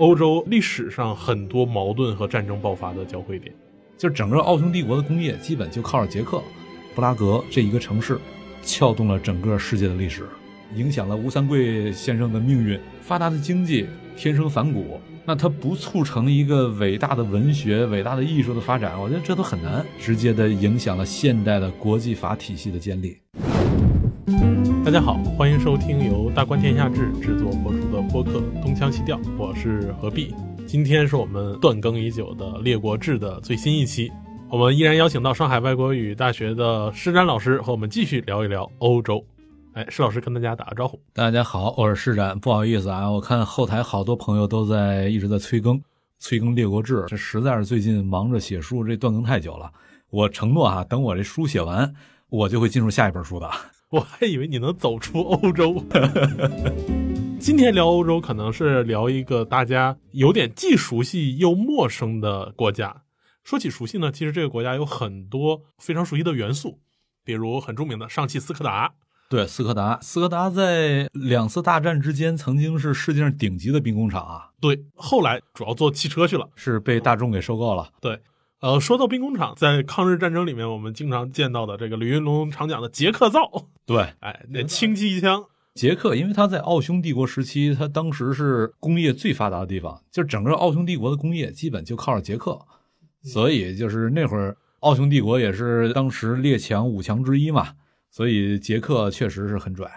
欧洲历史上很多矛盾和战争爆发的交汇点。就整个奥匈帝国的工业基本就靠着捷克布拉格这一个城市，撬动了整个世界的历史，影响了吴三桂先生的命运。发达的经济天生反骨，那它不促成一个伟大的文学、伟大的艺术的发展，我觉得这都很难，直接的影响了现代的国际法体系的建立。大家好，欢迎收听由大观天下志制作播出的播客《东腔西调》，我是何必。今天是我们断更已久的《列国志》的最新一期，我们依然邀请到上海外国语大学的施展老师和我们继续聊一聊欧洲。哎，施老师跟大家打个招呼。大家好，我是施展。不好意思啊，我看后台好多朋友都在一直在催更，催更《列国志》，这实在是最近忙着写书，这断更太久了。我承诺哈，等我这书写完，我就会进入下一本书的。我还以为你能走出欧洲。今天聊欧洲，可能是聊一个大家有点既熟悉又陌生的国家。说起熟悉呢，其实这个国家有很多非常熟悉的元素，比如很著名的上汽斯柯达。对，斯柯达，斯柯达在两次大战之间曾经是世界上顶级的兵工厂啊。对，后来主要做汽车去了，是被大众给收购了。对，呃，说到兵工厂，在抗日战争里面，我们经常见到的这个李云龙常讲的捷克造。对，哎，那轻机枪，捷克，因为它在奥匈帝国时期，它当时是工业最发达的地方，就整个奥匈帝国的工业基本就靠着捷克，所以就是那会儿奥匈帝国也是当时列强五强之一嘛。所以捷克确实是很拽。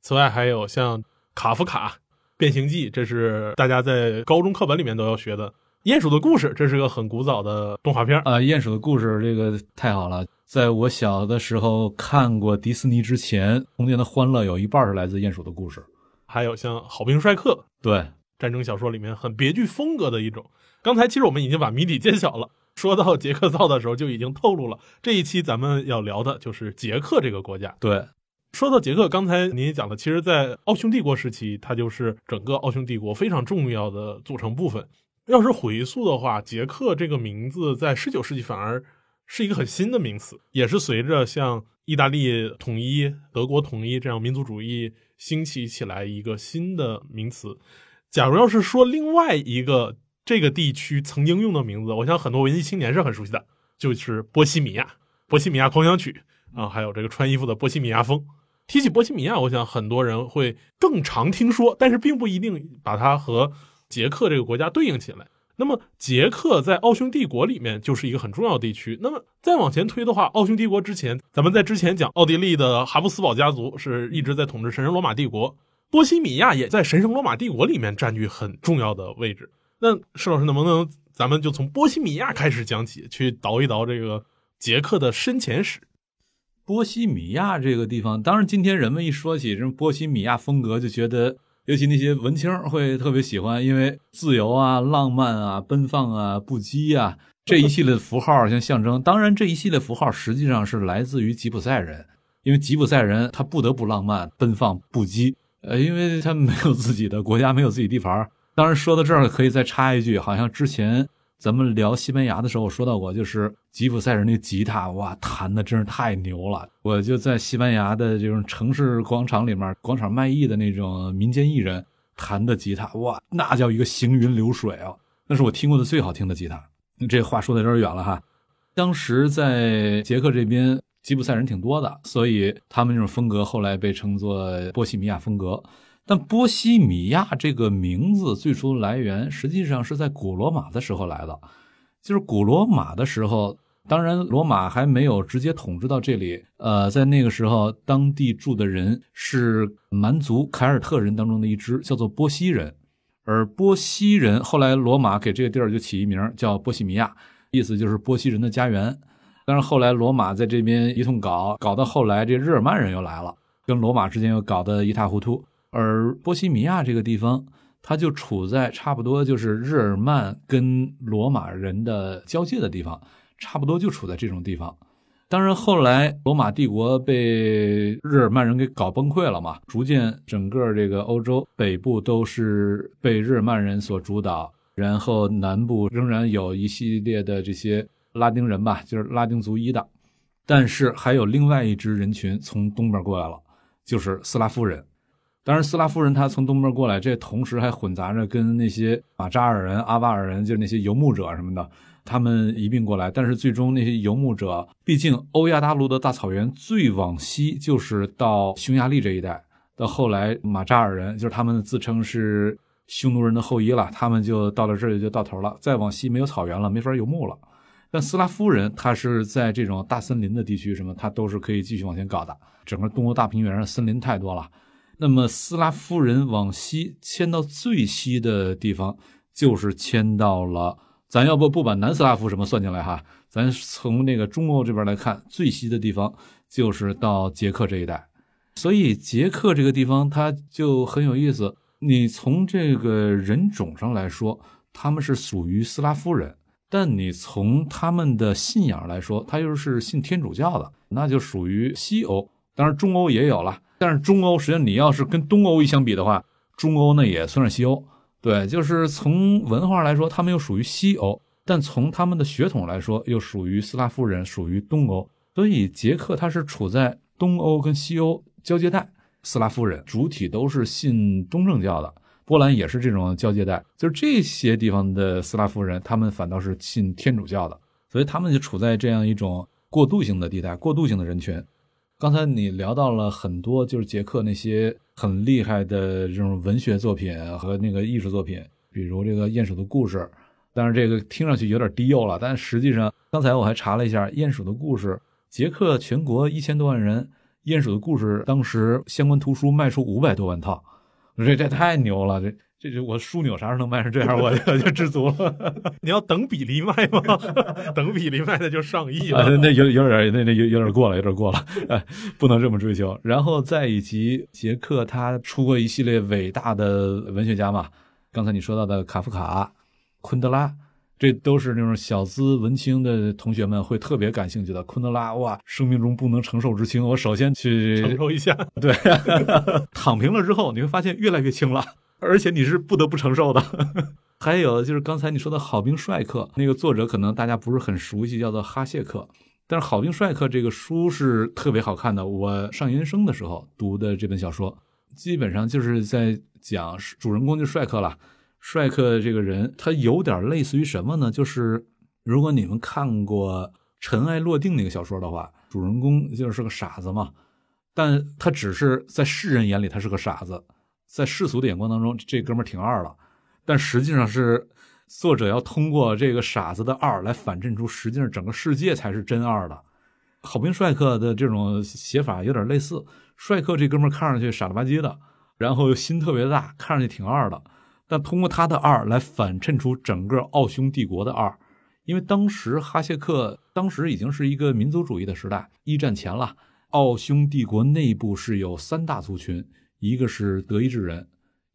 此外，还有像卡夫卡《变形记》，这是大家在高中课本里面都要学的。鼹鼠的故事，这是个很古早的动画片啊。鼹鼠的故事，这个太好了。在我小的时候看过迪士尼之前，童年的欢乐有一半是来自鼹鼠的故事。还有像《好兵帅克》，对，战争小说里面很别具风格的一种。刚才其实我们已经把谜底揭晓了。说到捷克造的时候，就已经透露了这一期咱们要聊的就是捷克这个国家。对，说到捷克，刚才您也讲了，其实，在奥匈帝国时期，它就是整个奥匈帝国非常重要的组成部分。要是回溯的话，捷克这个名字在十九世纪反而是一个很新的名词，也是随着像意大利统一、德国统一这样民族主义兴起起来一个新的名词。假如要是说另外一个。这个地区曾经用的名字，我想很多文艺青年是很熟悉的，就是波西米亚，波西米亚狂想曲啊，还有这个穿衣服的波西米亚风。提起波西米亚，我想很多人会更常听说，但是并不一定把它和捷克这个国家对应起来。那么，捷克在奥匈帝国里面就是一个很重要的地区。那么再往前推的话，奥匈帝国之前，咱们在之前讲奥地利的哈布斯堡家族是一直在统治神圣罗马帝国，波西米亚也在神圣罗马帝国里面占据很重要的位置。那施老师能不能咱们就从波西米亚开始讲起，去倒一倒这个捷克的深浅史？波西米亚这个地方，当然今天人们一说起这种波西米亚风格，就觉得尤其那些文青会特别喜欢，因为自由啊、浪漫啊、奔放啊、不羁啊这一系列符号像象征。当然这一系列符号实际上是来自于吉普赛人，因为吉普赛人他不得不浪漫、奔放、不羁，呃，因为他没有自己的国家，没有自己地盘。当然，说到这儿可以再插一句，好像之前咱们聊西班牙的时候说到过，就是吉普赛人那吉他，哇，弹的真是太牛了。我就在西班牙的这种城市广场里面，广场卖艺的那种民间艺人弹的吉他，哇，那叫一个行云流水啊！那是我听过的最好听的吉他。这话说的有点远了哈。当时在捷克这边，吉普赛人挺多的，所以他们这种风格后来被称作波西米亚风格。但波西米亚这个名字最初来源，实际上是在古罗马的时候来的。就是古罗马的时候，当然罗马还没有直接统治到这里。呃，在那个时候，当地住的人是蛮族凯尔特人当中的一支，叫做波西人。而波西人后来罗马给这个地儿就起一名叫波西米亚，意思就是波西人的家园。但是后来罗马在这边一通搞，搞到后来这日耳曼人又来了，跟罗马之间又搞得一塌糊涂。而波西米亚这个地方，它就处在差不多就是日耳曼跟罗马人的交界的地方，差不多就处在这种地方。当然，后来罗马帝国被日耳曼人给搞崩溃了嘛，逐渐整个这个欧洲北部都是被日耳曼人所主导，然后南部仍然有一系列的这些拉丁人吧，就是拉丁族裔的，但是还有另外一支人群从东边过来了，就是斯拉夫人。当然，斯拉夫人他从东边过来，这同时还混杂着跟那些马扎尔人、阿瓦尔人，就是那些游牧者什么的，他们一并过来。但是最终那些游牧者，毕竟欧亚大陆的大草原最往西就是到匈牙利这一带。到后来，马扎尔人就是他们自称是匈奴人的后裔了，他们就到了这里就到头了。再往西没有草原了，没法游牧了。但斯拉夫人他是在这种大森林的地区，什么他都是可以继续往前搞的。整个东欧大平原上森林太多了。那么斯拉夫人往西迁到最西的地方，就是迁到了。咱要不不把南斯拉夫什么算进来哈，咱从那个中欧这边来看，最西的地方就是到捷克这一带。所以捷克这个地方它就很有意思。你从这个人种上来说，他们是属于斯拉夫人，但你从他们的信仰来说，他又是信天主教的，那就属于西欧。当然中欧也有了。但是中欧实际上你要是跟东欧一相比的话，中欧那也算是西欧。对，就是从文化来说，他们又属于西欧；但从他们的血统来说，又属于斯拉夫人，属于东欧。所以捷克它是处在东欧跟西欧交界带。斯拉夫人主体都是信东正教的，波兰也是这种交界带。就是这些地方的斯拉夫人，他们反倒是信天主教的，所以他们就处在这样一种过渡性的地带，过渡性的人群。刚才你聊到了很多，就是捷克那些很厉害的这种文学作品和那个艺术作品，比如这个《鼹鼠的故事》。但是这个听上去有点低幼了，但实际上，刚才我还查了一下，《鼹鼠的故事》，捷克全国一千多万人，《鼹鼠的故事》当时相关图书卖出五百多万套，这这太牛了，这。这就我枢纽啥时候能卖成这样，我就就知足了。你要等比例卖吗？等比例卖的就上亿了。那有有点那那有有点过了，有点过了。哎，不能这么追求。然后再以及捷克，他出过一系列伟大的文学家嘛。刚才你说到的卡夫卡、昆德拉，这都是那种小资文青的同学们会特别感兴趣的。昆德拉，哇，生命中不能承受之轻，我首先去承受一下。对，躺平了之后，你会发现越来越轻了。而且你是不得不承受的。还有就是刚才你说的好兵帅克，那个作者可能大家不是很熟悉，叫做哈谢克。但是好兵帅克这个书是特别好看的。我上研究生的时候读的这本小说，基本上就是在讲主人公就是帅克了。帅克这个人，他有点类似于什么呢？就是如果你们看过《尘埃落定》那个小说的话，主人公就是个傻子嘛，但他只是在世人眼里他是个傻子。在世俗的眼光当中，这哥们儿挺二了，但实际上是作者要通过这个傻子的二来反衬出，实际上整个世界才是真二的。好兵帅克的这种写法有点类似，帅克这哥们儿看上去傻了吧唧的，然后心特别大，看上去挺二的，但通过他的二来反衬出整个奥匈帝国的二，因为当时哈谢克当时已经是一个民族主义的时代，一战前了，奥匈帝国内部是有三大族群。一个是德意志人，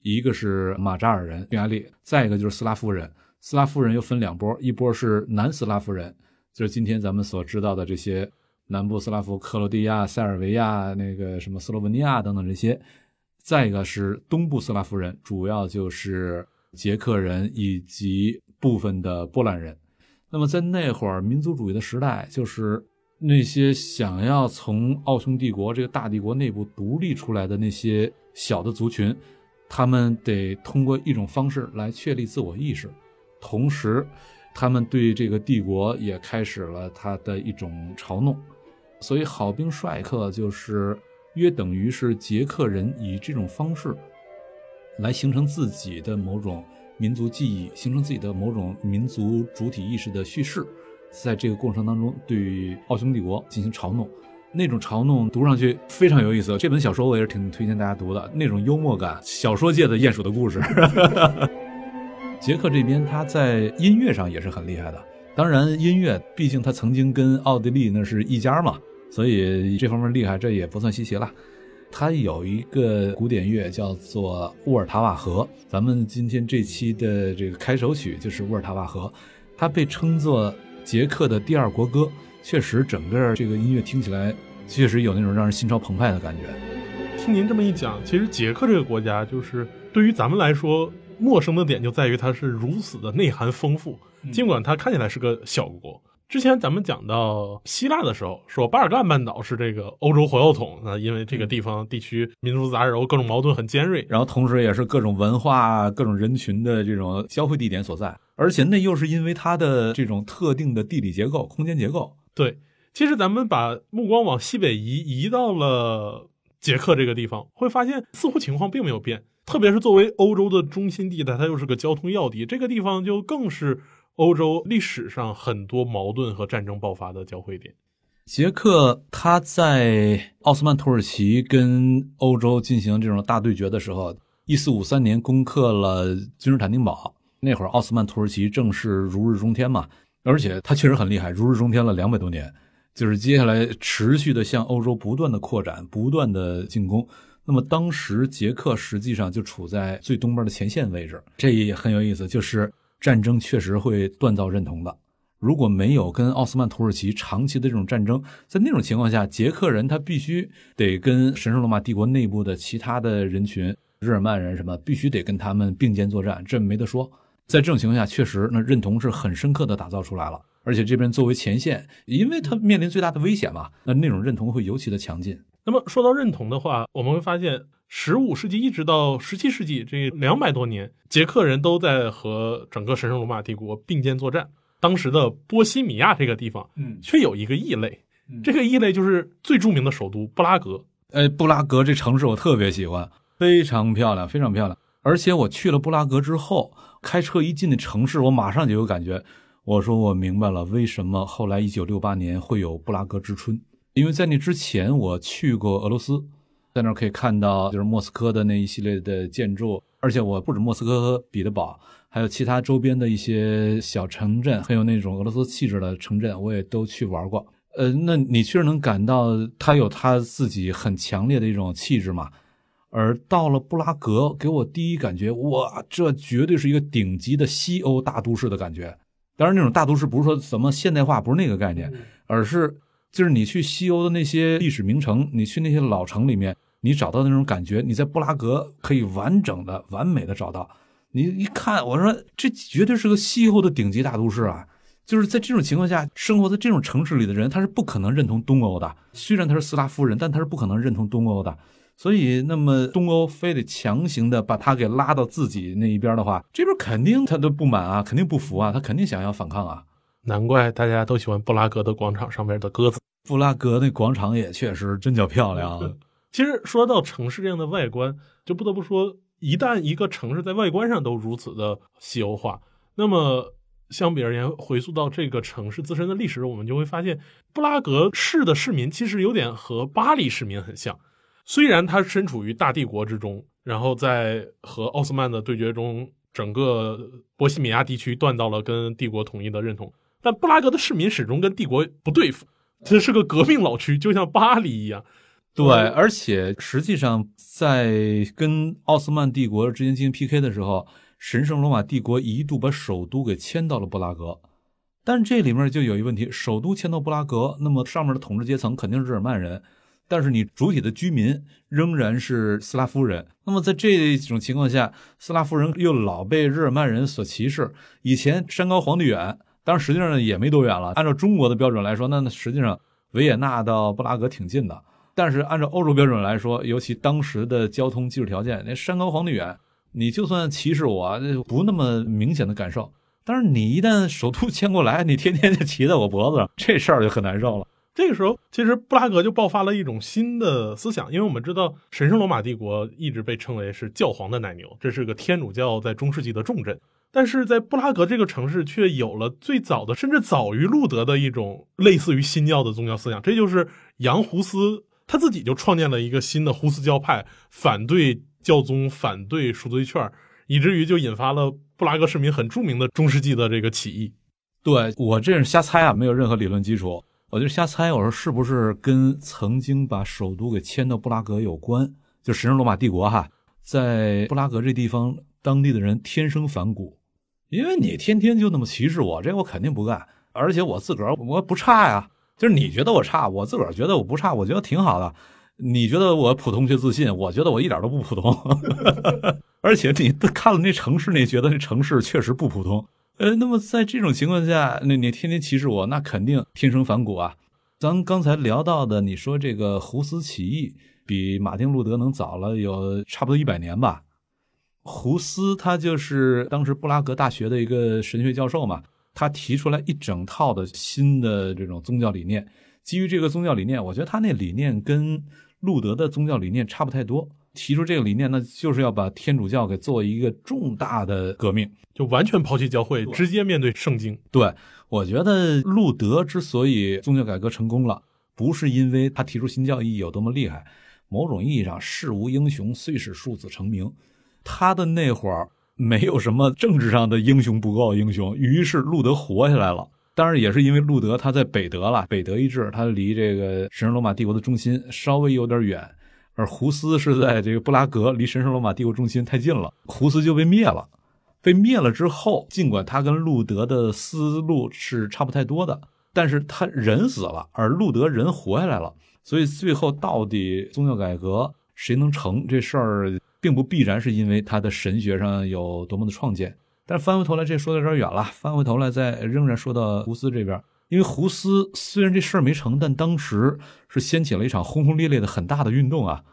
一个是马扎尔人，匈牙利，再一个就是斯拉夫人。斯拉夫人又分两波，一波是南斯拉夫人，就是今天咱们所知道的这些南部斯拉夫，克罗地亚、塞尔维亚、那个什么斯洛文尼亚等等这些；再一个是东部斯拉夫人，主要就是捷克人以及部分的波兰人。那么在那会儿民族主义的时代，就是。那些想要从奥匈帝国这个大帝国内部独立出来的那些小的族群，他们得通过一种方式来确立自我意识，同时，他们对这个帝国也开始了他的一种嘲弄。所以，好兵帅克就是约等于是捷克人以这种方式来形成自己的某种民族记忆，形成自己的某种民族主体意识的叙事。在这个过程当中，对奥匈帝国进行嘲弄，那种嘲弄读上去非常有意思。这本小说我也是挺推荐大家读的，那种幽默感，小说界的鼹鼠的故事。杰克这边他在音乐上也是很厉害的，当然音乐毕竟他曾经跟奥地利那是一家嘛，所以这方面厉害这也不算稀奇了。他有一个古典乐叫做沃尔塔瓦河，咱们今天这期的这个开首曲就是沃尔塔瓦河，它被称作。捷克的第二国歌，确实整个这个音乐听起来确实有那种让人心潮澎湃的感觉。听您这么一讲，其实捷克这个国家就是对于咱们来说陌生的点就在于它是如此的内涵丰富。尽管它看起来是个小国，之前咱们讲到希腊的时候，说巴尔干半岛是这个欧洲火药桶，那因为这个地方地区民族杂糅，各种矛盾很尖锐，然后同时也是各种文化、各种人群的这种交汇地点所在，而且那又是因为它的这种特定的地理结构、空间结构。对，其实咱们把目光往西北移，移到了捷克这个地方，会发现似乎情况并没有变。特别是作为欧洲的中心地带，它又是个交通要地，这个地方就更是。欧洲历史上很多矛盾和战争爆发的交汇点。捷克他在奥斯曼土耳其跟欧洲进行这种大对决的时候，一四五三年攻克了君士坦丁堡。那会儿奥斯曼土耳其正是如日中天嘛，而且他确实很厉害，如日中天了两百多年。就是接下来持续的向欧洲不断的扩展，不断的进攻。那么当时捷克实际上就处在最东边的前线位置，这也很有意思，就是。战争确实会锻造认同的。如果没有跟奥斯曼土耳其长期的这种战争，在那种情况下，捷克人他必须得跟神圣罗马帝国内部的其他的人群，日耳曼人什么，必须得跟他们并肩作战，这没得说。在这种情况下，确实那认同是很深刻的打造出来了。而且这边作为前线，因为他面临最大的危险嘛，那那种认同会尤其的强劲。那么说到认同的话，我们会发现。十五世纪一直到十七世纪这两百多年，捷克人都在和整个神圣罗马帝国并肩作战。当时的波西米亚这个地方，嗯，却有一个异类，这个异类就是最著名的首都布拉格。呃，布拉格这城市我特别喜欢，非常漂亮，非常漂亮。而且我去了布拉格之后，开车一进那城市，我马上就有感觉。我说我明白了，为什么后来一九六八年会有布拉格之春，因为在那之前我去过俄罗斯。在那儿可以看到，就是莫斯科的那一系列的建筑，而且我不止莫斯科和彼得堡，还有其他周边的一些小城镇，很有那种俄罗斯气质的城镇，我也都去玩过。呃，那你确实能感到它有它自己很强烈的一种气质嘛。而到了布拉格，给我第一感觉，哇，这绝对是一个顶级的西欧大都市的感觉。当然，那种大都市不是说什么现代化，不是那个概念，而是。就是你去西欧的那些历史名城，你去那些老城里面，你找到那种感觉，你在布拉格可以完整的、完美的找到。你一看，我说这绝对是个西欧的顶级大都市啊！就是在这种情况下，生活在这种城市里的人，他是不可能认同东欧的。虽然他是斯拉夫人，但他是不可能认同东欧的。所以，那么东欧非得强行的把他给拉到自己那一边的话，这边肯定他都不满啊，肯定不服啊，他肯定想要反抗啊。难怪大家都喜欢布拉格的广场上面的鸽子。布拉格那广场也确实真叫漂亮。其实说到城市这样的外观，就不得不说，一旦一个城市在外观上都如此的西欧化，那么相比而言，回溯到这个城市自身的历史，我们就会发现，布拉格市的市民其实有点和巴黎市民很像。虽然他身处于大帝国之中，然后在和奥斯曼的对决中，整个波西米亚地区断到了跟帝国统一的认同。但布拉格的市民始终跟帝国不对付，这是个革命老区，就像巴黎一样。对，而且实际上在跟奥斯曼帝国之间进行 PK 的时候，神圣罗马帝国一度把首都给迁到了布拉格。但这里面就有一问题：首都迁到布拉格，那么上面的统治阶层肯定是日耳曼人，但是你主体的居民仍然是斯拉夫人。那么在这种情况下，斯拉夫人又老被日耳曼人所歧视。以前山高皇帝远。当然，实际上也没多远了。按照中国的标准来说，那那实际上维也纳到布拉格挺近的。但是按照欧洲标准来说，尤其当时的交通技术条件，那山高皇帝远，你就算歧视我，那不那么明显的感受。但是你一旦首都迁过来，你天天就骑在我脖子上，这事儿就很难受了。这个时候，其实布拉格就爆发了一种新的思想，因为我们知道神圣罗马帝国一直被称为是教皇的奶牛，这是个天主教在中世纪的重镇。但是在布拉格这个城市，却有了最早的，甚至早于路德的一种类似于新教的宗教思想。这就是杨胡斯他自己就创建了一个新的胡斯教派，反对教宗，反对赎罪券，以至于就引发了布拉格市民很著名的中世纪的这个起义。对我这是瞎猜啊，没有任何理论基础，我就瞎猜。我说是不是跟曾经把首都给迁到布拉格有关？就神圣罗马帝国哈，在布拉格这地方，当地的人天生反骨。因为你天天就那么歧视我，这我肯定不干。而且我自个儿我不差呀，就是你觉得我差，我自个儿觉得我不差，我觉得挺好的。你觉得我普通却自信，我觉得我一点都不普通。而且你看了那城市，你觉得那城市确实不普通。呃，那么在这种情况下，那你天天歧视我，那肯定天生反骨啊。咱刚才聊到的，你说这个胡斯起义比马丁路德能早了有差不多一百年吧？胡斯他就是当时布拉格大学的一个神学教授嘛，他提出来一整套的新的这种宗教理念。基于这个宗教理念，我觉得他那理念跟路德的宗教理念差不太多。提出这个理念，那就是要把天主教给做一个重大的革命，就完全抛弃教会，直接面对圣经。对，我觉得路德之所以宗教改革成功了，不是因为他提出新教义有多么厉害，某种意义上，世无英雄，遂使庶子成名。他的那会儿没有什么政治上的英雄不够英雄，于是路德活下来了。当然，也是因为路德他在北德了，北德意志，他离这个神圣罗马帝国的中心稍微有点远。而胡斯是在这个布拉格，离神圣罗马帝国中心太近了，胡斯就被灭了。被灭了之后，尽管他跟路德的思路是差不太多的，但是他人死了，而路德人活下来了。所以最后到底宗教改革谁能成这事儿，并不必然是因为他的神学上有多么的创建。但是翻回头来，这说的有点远了。翻回头来，再仍然说到胡斯这边。因为胡斯虽然这事儿没成，但当时是掀起了一场轰轰烈烈的很大的运动啊！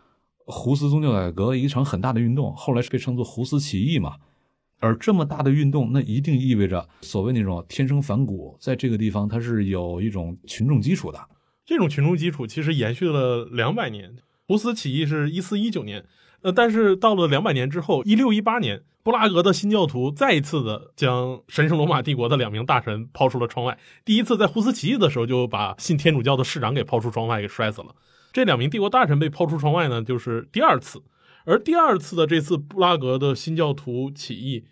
胡斯宗教改革一场很大的运动，后来是被称作胡斯起义嘛。而这么大的运动，那一定意味着所谓那种天生反骨，在这个地方它是有一种群众基础的。这种群众基础其实延续了两百年。胡斯起义是一四一九年。呃，但是到了两百年之后，一六一八年，布拉格的新教徒再一次的将神圣罗马帝国的两名大臣抛出了窗外。第一次在胡斯起义的时候，就把信天主教的市长给抛出窗外，给摔死了。这两名帝国大臣被抛出窗外呢，就是第二次。而第二次的这次布拉格的新教徒起义，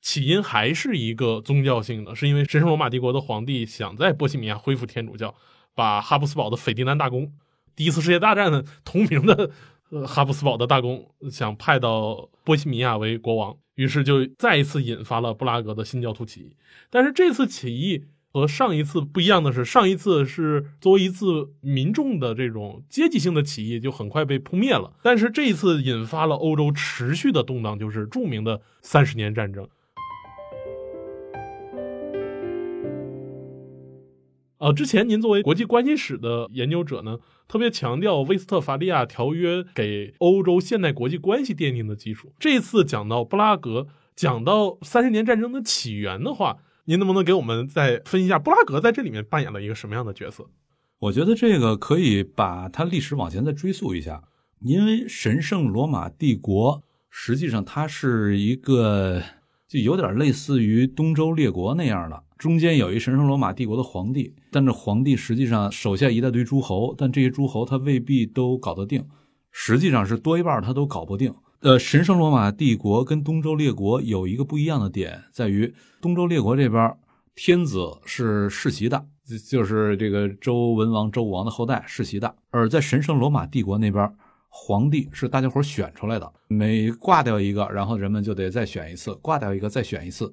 起因还是一个宗教性的，是因为神圣罗马帝国的皇帝想在波西米亚恢复天主教，把哈布斯堡的斐迪南大公，第一次世界大战的同名的。呃，哈布斯堡的大公想派到波西米亚为国王，于是就再一次引发了布拉格的新教徒起义。但是这次起义和上一次不一样的是，上一次是作为一次民众的这种阶级性的起义，就很快被扑灭了。但是这一次引发了欧洲持续的动荡，就是著名的三十年战争。呃，之前您作为国际关系史的研究者呢，特别强调《威斯特伐利亚条约》给欧洲现代国际关系奠定的基础。这次讲到布拉格，讲到三十年战争的起源的话，您能不能给我们再分析一下布拉格在这里面扮演了一个什么样的角色？我觉得这个可以把它历史往前再追溯一下，因为神圣罗马帝国实际上它是一个就有点类似于东周列国那样的。中间有一神圣罗马帝国的皇帝，但这皇帝实际上手下一大堆诸侯，但这些诸侯他未必都搞得定，实际上是多一半他都搞不定。呃，神圣罗马帝国跟东周列国有一个不一样的点，在于东周列国这边天子是世袭的，就是这个周文王、周武王的后代世袭的；而在神圣罗马帝国那边，皇帝是大家伙选出来的，每挂掉一个，然后人们就得再选一次，挂掉一个再选一次。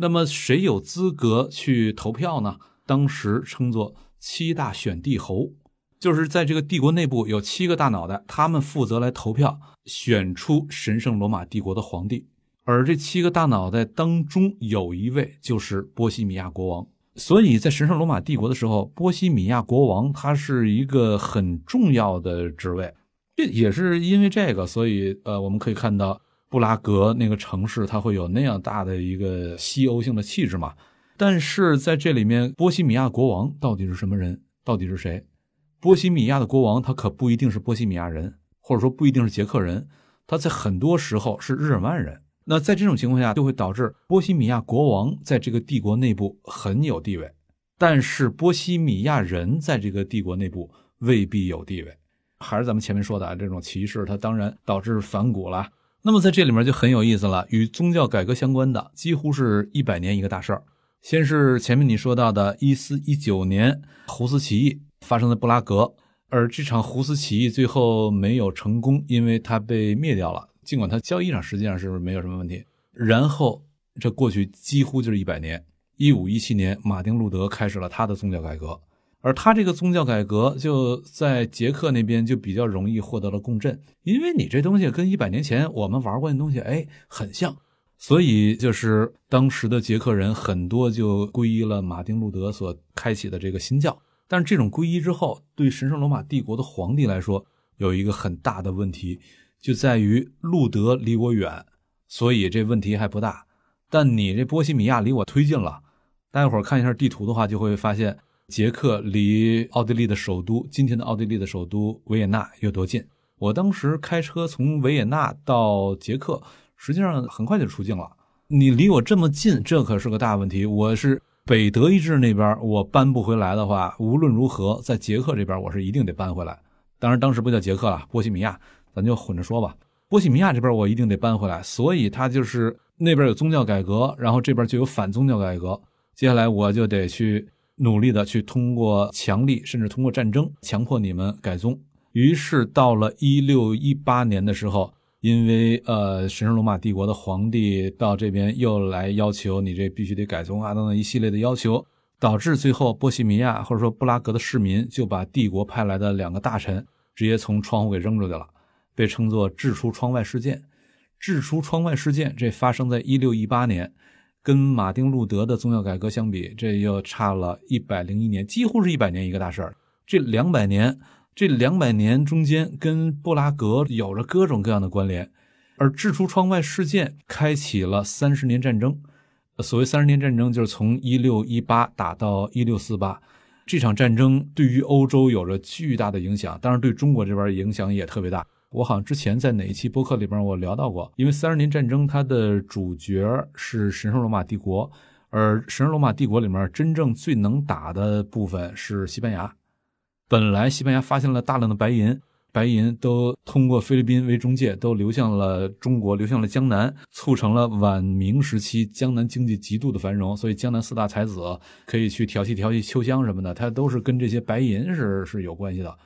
那么谁有资格去投票呢？当时称作七大选帝侯，就是在这个帝国内部有七个大脑袋，他们负责来投票，选出神圣罗马帝国的皇帝。而这七个大脑袋当中有一位就是波西米亚国王。所以在神圣罗马帝国的时候，波西米亚国王他是一个很重要的职位。这也是因为这个，所以呃，我们可以看到。布拉格那个城市，它会有那样大的一个西欧性的气质嘛？但是在这里面，波西米亚国王到底是什么人？到底是谁？波西米亚的国王他可不一定是波西米亚人，或者说不一定是捷克人，他在很多时候是日耳曼人。那在这种情况下，就会导致波西米亚国王在这个帝国内部很有地位，但是波西米亚人在这个帝国内部未必有地位。还是咱们前面说的，这种歧视，它当然导致反骨了。那么在这里面就很有意思了，与宗教改革相关的几乎是一百年一个大事儿。先是前面你说到的1419年胡斯起义发生在布拉格，而这场胡斯起义最后没有成功，因为它被灭掉了。尽管它交易上实际上是没有什么问题。然后这过去几乎就是一百年，1517年马丁路德开始了他的宗教改革。而他这个宗教改革就在捷克那边就比较容易获得了共振，因为你这东西跟一百年前我们玩过的东西，哎，很像，所以就是当时的捷克人很多就皈依了马丁路德所开启的这个新教。但是这种皈依之后，对神圣罗马帝国的皇帝来说，有一个很大的问题，就在于路德离我远，所以这问题还不大。但你这波西米亚离我忒近了。大家伙看一下地图的话，就会发现捷克离奥地利的首都，今天的奥地利的首都维也纳有多近。我当时开车从维也纳到捷克，实际上很快就出境了。你离我这么近，这可是个大问题。我是北德意志那边，我搬不回来的话，无论如何在捷克这边，我是一定得搬回来。当然，当时不叫捷克了，波西米亚，咱就混着说吧。波西米亚这边我一定得搬回来，所以他就是那边有宗教改革，然后这边就有反宗教改革。接下来我就得去努力的去通过强力，甚至通过战争强迫你们改宗。于是到了一六一八年的时候，因为呃神圣罗马帝国的皇帝到这边又来要求你这必须得改宗啊等等一系列的要求，导致最后波西米亚或者说布拉格的市民就把帝国派来的两个大臣直接从窗户给扔出去了，被称作“掷出窗外事件”。掷出窗外事件这发生在一六一八年。跟马丁路德的宗教改革相比，这又差了一百零一年，几乎是一百年一个大事儿。这两百年，这两百年中间跟布拉格有着各种各样的关联，而掷出窗外事件开启了三十年战争。所谓三十年战争，就是从一六一八打到一六四八。这场战争对于欧洲有着巨大的影响，当然对中国这边影响也特别大。我好像之前在哪一期播客里边我聊到过，因为三十年战争它的主角是神圣罗马帝国，而神圣罗马帝国里面真正最能打的部分是西班牙。本来西班牙发现了大量的白银，白银都通过菲律宾为中介，都流向了中国，流向了江南，促成了晚明时期江南经济极度的繁荣。所以江南四大才子可以去调戏调戏秋香什么的，它都是跟这些白银是是有关系的。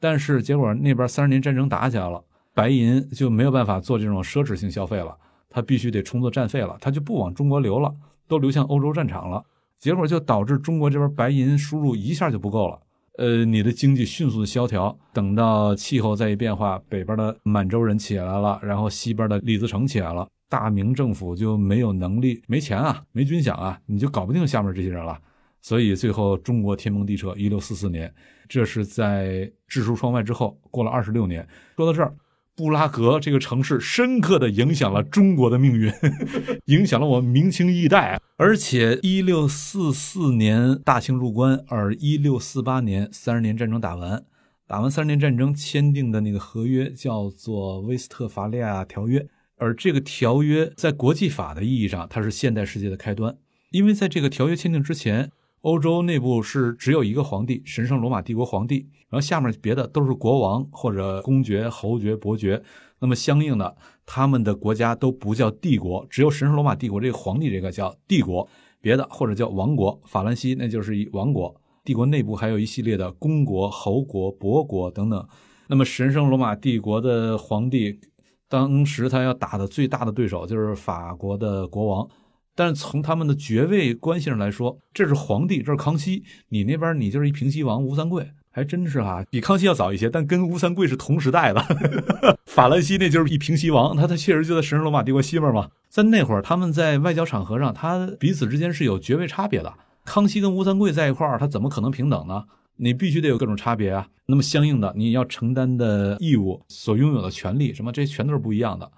但是结果那边三十年战争打起来了，白银就没有办法做这种奢侈性消费了，它必须得充作战费了，它就不往中国流了，都流向欧洲战场了。结果就导致中国这边白银输入一下就不够了，呃，你的经济迅速的萧条。等到气候再一变化，北边的满洲人起来了，然后西边的李自成起来了，大明政府就没有能力、没钱啊、没军饷啊，你就搞不定下面这些人了。所以最后中国天崩地彻，一六四四年，这是在掷出窗外之后，过了二十六年。说到这儿，布拉格这个城市深刻的影响了中国的命运，影响了我们明清一代。而且一六四四年大清入关，而一六四八年三十年战争打完，打完三十年战争签订的那个合约叫做《威斯特伐利亚条约》，而这个条约在国际法的意义上，它是现代世界的开端，因为在这个条约签订之前。欧洲内部是只有一个皇帝，神圣罗马帝国皇帝，然后下面别的都是国王或者公爵、侯爵、伯爵。那么相应的，他们的国家都不叫帝国，只有神圣罗马帝国这个皇帝这个叫帝国，别的或者叫王国。法兰西那就是一王国。帝国内部还有一系列的公国、侯国、伯国等等。那么神圣罗马帝国的皇帝，当时他要打的最大的对手就是法国的国王。但是从他们的爵位关系上来说，这是皇帝，这是康熙，你那边你就是一平西王吴三桂，还真是哈，比康熙要早一些，但跟吴三桂是同时代的。法兰西那就是一平西王，他他确实就在神圣罗马帝国西边嘛。在那会儿，他们在外交场合上，他彼此之间是有爵位差别的。康熙跟吴三桂在一块儿，他怎么可能平等呢？你必须得有各种差别啊。那么相应的，你要承担的义务、所拥有的权利，什么这全都是不一样的。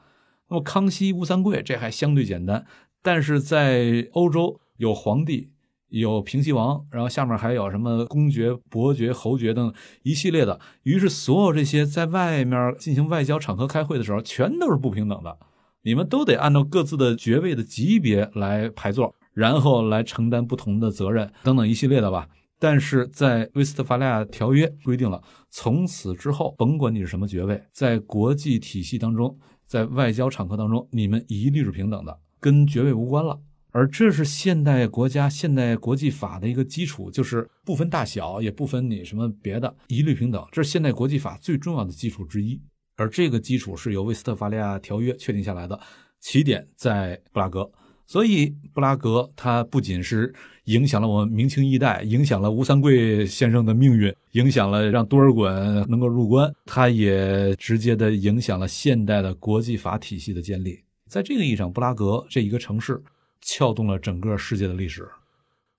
那么康熙、吴三桂这还相对简单。但是在欧洲有皇帝，有平西王，然后下面还有什么公爵、伯爵、侯爵等一系列的。于是所有这些在外面进行外交场合开会的时候，全都是不平等的。你们都得按照各自的爵位的级别来排座，然后来承担不同的责任等等一系列的吧。但是在威斯特伐利亚条约规定了，从此之后，甭管你是什么爵位，在国际体系当中，在外交场合当中，你们一律是平等的。跟爵位无关了，而这是现代国家、现代国际法的一个基础，就是不分大小，也不分你什么别的，一律平等，这是现代国际法最重要的基础之一。而这个基础是由威斯特伐利亚条约确定下来的，起点在布拉格，所以布拉格它不仅是影响了我们明清一代，影响了吴三桂先生的命运，影响了让多尔衮能够入关，它也直接的影响了现代的国际法体系的建立。在这个意义上，布拉格这一个城市撬动了整个世界的历史。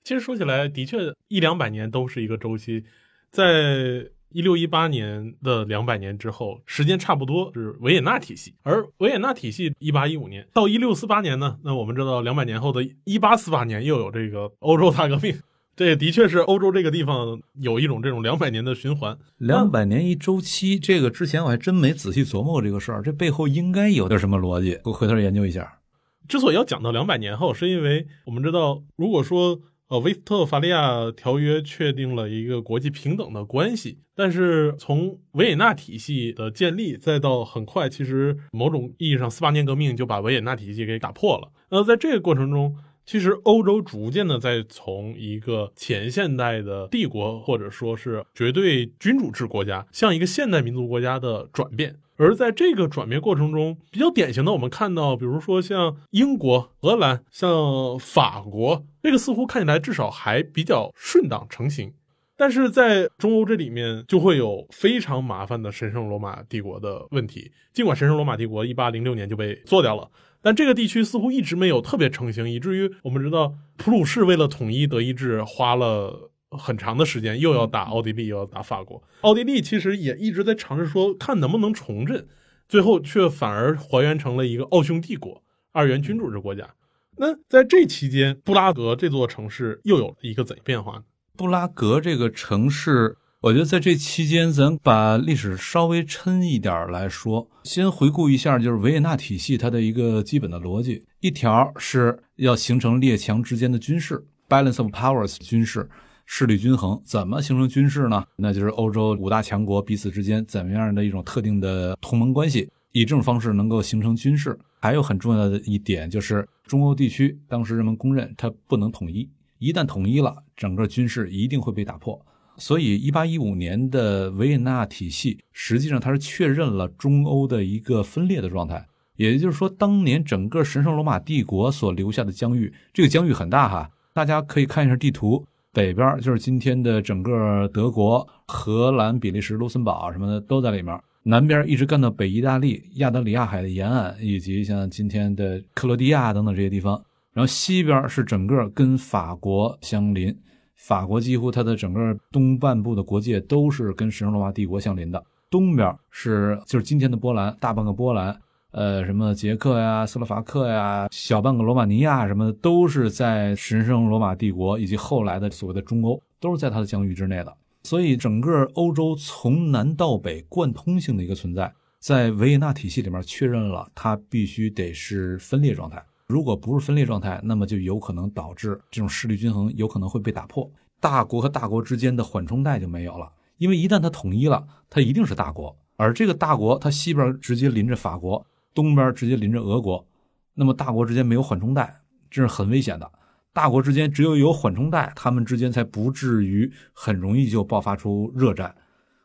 其实说起来，的确一两百年都是一个周期，在一六一八年的两百年之后，时间差不多是维也纳体系，而维也纳体系一八一五年到一六四八年呢，那我们知道两百年后的一八四八年又有这个欧洲大革命，这也的确是欧洲这个地方有一种这种两百年的循环。两百年一周期，这个之前我还真没仔细琢磨过这个事儿，这背后应该有点什么逻辑，我回头研究一下。之所以要讲到两百年后，是因为我们知道，如果说呃，威斯特伐利亚条约确定了一个国际平等的关系，但是从维也纳体系的建立，再到很快，其实某种意义上，四八年革命就把维也纳体系给打破了。那在这个过程中，其实欧洲逐渐的在从一个前现代的帝国，或者说是绝对君主制国家，向一个现代民族国家的转变。而在这个转变过程中，比较典型的，我们看到，比如说像英国、荷兰、像法国，这个似乎看起来至少还比较顺当成型。但是在中欧这里面，就会有非常麻烦的神圣罗马帝国的问题。尽管神圣罗马帝国一八零六年就被做掉了，但这个地区似乎一直没有特别成型，以至于我们知道普鲁士为了统一德意志，花了。很长的时间，又要打奥地利，又要打法国。奥地利其实也一直在尝试说，看能不能重振，最后却反而还原成了一个奥匈帝国、二元君主制国家。那在这期间，布拉格这座城市又有一个怎变化呢？布拉格这个城市，我觉得在这期间，咱把历史稍微抻一点来说，先回顾一下，就是维也纳体系它的一个基本的逻辑，一条是要形成列强之间的军事 （balance of powers） 军事。势力均衡怎么形成军事呢？那就是欧洲五大强国彼此之间怎么样的一种特定的同盟关系，以这种方式能够形成军事。还有很重要的一点就是中欧地区当时人们公认它不能统一，一旦统一了，整个军事一定会被打破。所以，一八一五年的维也纳体系实际上它是确认了中欧的一个分裂的状态。也就是说，当年整个神圣罗马帝国所留下的疆域，这个疆域很大哈，大家可以看一下地图。北边就是今天的整个德国、荷兰、比利时、卢森堡什么的都在里面。南边一直干到北意大利、亚得里亚海的沿岸，以及像今天的克罗地亚等等这些地方。然后西边是整个跟法国相邻，法国几乎它的整个东半部的国界都是跟神圣罗马帝国相邻的。东边是就是今天的波兰，大半个波兰。呃，什么捷克呀、斯洛伐克呀、小半个罗马尼亚什么的，都是在神圣罗马帝国以及后来的所谓的中欧，都是在它的疆域之内的。所以，整个欧洲从南到北贯通性的一个存在，在维也纳体系里面确认了，它必须得是分裂状态。如果不是分裂状态，那么就有可能导致这种势力均衡有可能会被打破，大国和大国之间的缓冲带就没有了。因为一旦它统一了，它一定是大国，而这个大国它西边直接临着法国。东边直接临着俄国，那么大国之间没有缓冲带，这是很危险的。大国之间只有有缓冲带，他们之间才不至于很容易就爆发出热战。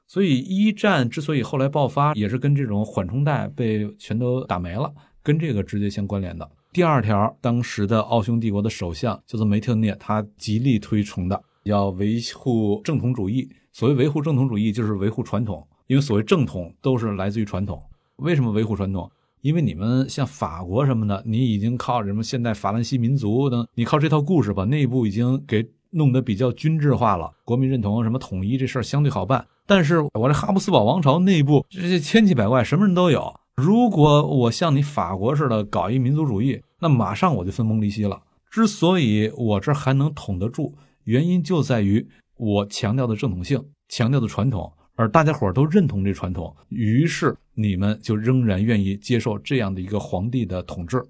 所以一战之所以后来爆发，也是跟这种缓冲带被全都打没了，跟这个直接相关联的。第二条，当时的奥匈帝国的首相叫做梅特涅，他极力推崇的要维护正统主义。所谓维护正统主义，就是维护传统，因为所谓正统都是来自于传统。为什么维护传统？因为你们像法国什么的，你已经靠什么现代法兰西民族等，你靠这套故事把内部已经给弄得比较均质化了，国民认同什么统一这事儿相对好办。但是我这哈布斯堡王朝内部这些千奇百怪，什么人都有。如果我像你法国似的搞一民族主义，那马上我就分崩离析了。之所以我这还能统得住，原因就在于我强调的正统性，强调的传统。而大家伙都认同这传统，于是你们就仍然愿意接受这样的一个皇帝的统治，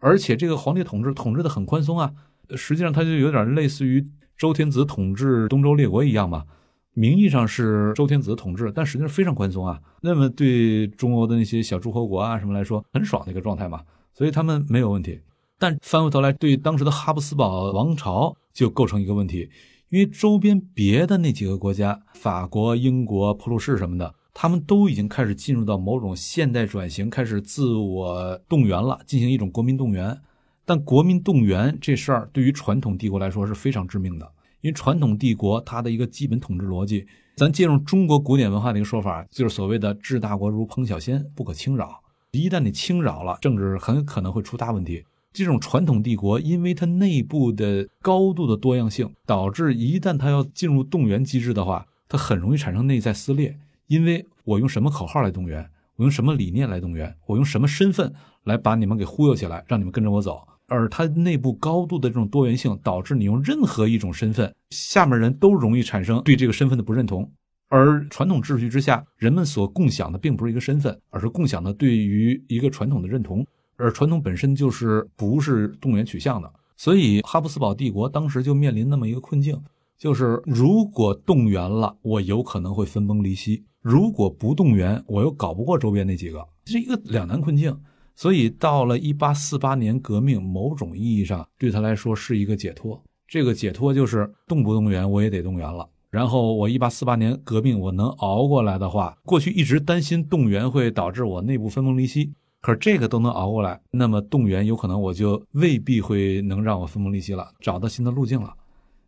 而且这个皇帝统治统治的很宽松啊。实际上，他就有点类似于周天子统治东周列国一样嘛。名义上是周天子统治，但实际上非常宽松啊。那么对中欧的那些小诸侯国啊什么来说，很爽的一个状态嘛。所以他们没有问题。但翻过头来，对当时的哈布斯堡王朝就构成一个问题。因为周边别的那几个国家，法国、英国、普鲁士什么的，他们都已经开始进入到某种现代转型，开始自我动员了，进行一种国民动员。但国民动员这事儿对于传统帝国来说是非常致命的，因为传统帝国它的一个基本统治逻辑，咱借用中国古典文化的一个说法，就是所谓的“治大国如烹小鲜，不可轻扰”。一旦你侵扰了，政治很可能会出大问题。这种传统帝国，因为它内部的高度的多样性，导致一旦它要进入动员机制的话，它很容易产生内在撕裂。因为我用什么口号来动员，我用什么理念来动员，我用什么身份来把你们给忽悠起来，让你们跟着我走。而它内部高度的这种多元性，导致你用任何一种身份，下面人都容易产生对这个身份的不认同。而传统秩序之下，人们所共享的并不是一个身份，而是共享的对于一个传统的认同。而传统本身就是不是动员取向的，所以哈布斯堡帝国当时就面临那么一个困境，就是如果动员了，我有可能会分崩离析；如果不动员，我又搞不过周边那几个，这是一个两难困境。所以到了一八四八年革命，某种意义上对他来说是一个解脱。这个解脱就是动不动员我也得动员了。然后我一八四八年革命我能熬过来的话，过去一直担心动员会导致我内部分崩离析。可是这个都能熬过来，那么动员有可能我就未必会能让我分崩离析了，找到新的路径了。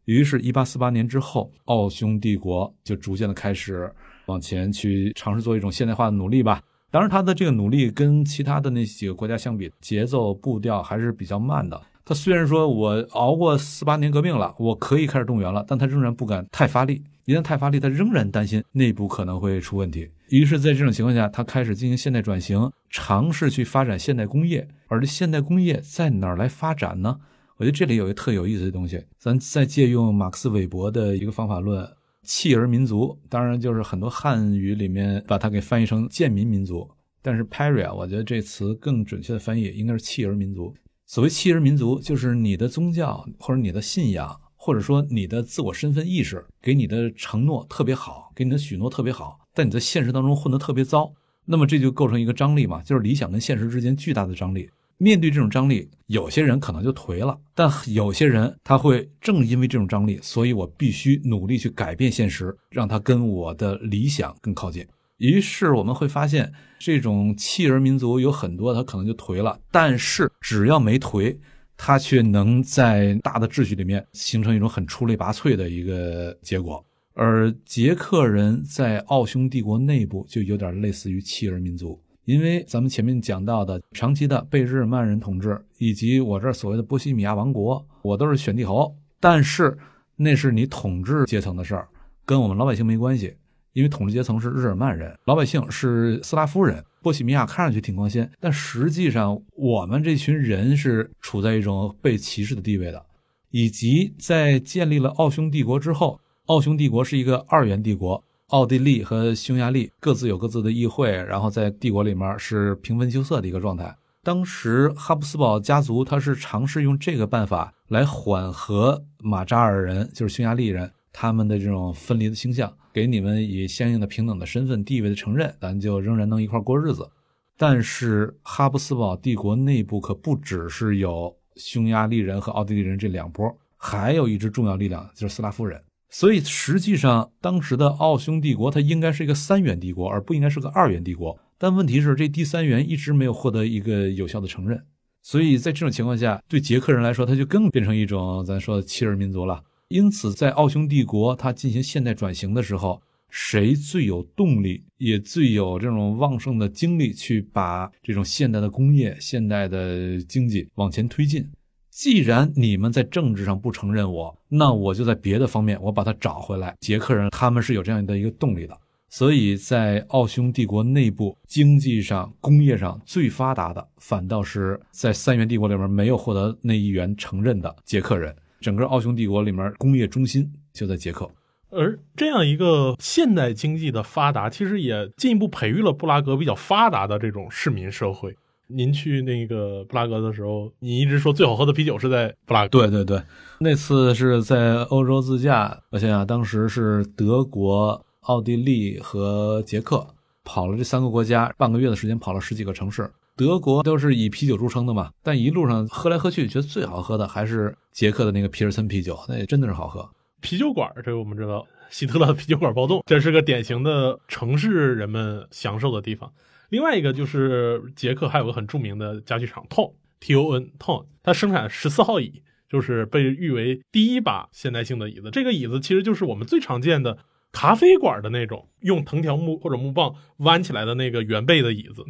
于是1848年之后，奥匈帝国就逐渐的开始往前去尝试做一种现代化的努力吧。当然，他的这个努力跟其他的那几个国家相比，节奏步调还是比较慢的。他虽然说我熬过四八年革命了，我可以开始动员了，但他仍然不敢太发力。一旦太发力，他仍然担心内部可能会出问题。于是，在这种情况下，他开始进行现代转型，尝试去发展现代工业。而这现代工业在哪儿来发展呢？我觉得这里有一个特有意思的东西，咱再借用马克思韦伯的一个方法论“弃儿民族”，当然就是很多汉语里面把它给翻译成“贱民民族”，但是 Paria，我觉得这词更准确的翻译应该是“弃儿民族”。所谓“弃人民族”，就是你的宗教或者你的信仰。或者说你的自我身份意识给你的承诺特别好，给你的许诺特别好，但你在现实当中混得特别糟，那么这就构成一个张力嘛，就是理想跟现实之间巨大的张力。面对这种张力，有些人可能就颓了，但有些人他会正因为这种张力，所以我必须努力去改变现实，让他跟我的理想更靠近。于是我们会发现，这种弃儿民族有很多，他可能就颓了，但是只要没颓。他却能在大的秩序里面形成一种很出类拔萃的一个结果，而捷克人在奥匈帝国内部就有点类似于弃儿民族，因为咱们前面讲到的长期的被日耳曼人统治，以及我这所谓的波西米亚王国，我都是选帝侯，但是那是你统治阶层的事儿，跟我们老百姓没关系。因为统治阶层是日耳曼人，老百姓是斯拉夫人。波西米亚看上去挺光鲜，但实际上我们这群人是处在一种被歧视的地位的。以及在建立了奥匈帝国之后，奥匈帝国是一个二元帝国，奥地利和匈牙利各自有各自的议会，然后在帝国里面是平分秋色的一个状态。当时哈布斯堡家族他是尝试用这个办法来缓和马扎尔人，就是匈牙利人他们的这种分离的倾向。给你们以相应的平等的身份地位的承认，咱就仍然能一块过日子。但是哈布斯堡帝国内部可不只是有匈牙利人和奥地利人这两波，还有一支重要力量就是斯拉夫人。所以实际上，当时的奥匈帝国它应该是一个三元帝国，而不应该是个二元帝国。但问题是，这第三元一直没有获得一个有效的承认。所以在这种情况下，对捷克人来说，他就更变成一种咱说的弃儿民族了。因此，在奥匈帝国它进行现代转型的时候，谁最有动力，也最有这种旺盛的精力去把这种现代的工业、现代的经济往前推进？既然你们在政治上不承认我，那我就在别的方面我把它找回来。捷克人他们是有这样的一个动力的，所以在奥匈帝国内部经济上、工业上最发达的，反倒是在三元帝国里面没有获得那一元承认的捷克人。整个奥匈帝国里面，工业中心就在捷克，而这样一个现代经济的发达，其实也进一步培育了布拉格比较发达的这种市民社会。您去那个布拉格的时候，你一直说最好喝的啤酒是在布拉格。对对对，那次是在欧洲自驾，我想想，当时是德国、奥地利和捷克，跑了这三个国家，半个月的时间跑了十几个城市。德国都是以啤酒著称的嘛，但一路上喝来喝去，觉得最好喝的还是捷克的那个皮尔森啤酒，那也真的是好喝。啤酒馆，这个我们知道，希特勒啤酒馆暴动，这是个典型的城市人们享受的地方。另外一个就是捷克还有个很著名的家具厂 Ton T O N Ton，它生产十四号椅，就是被誉为第一把现代性的椅子。这个椅子其实就是我们最常见的咖啡馆的那种用藤条木或者木棒弯起来的那个圆背的椅子。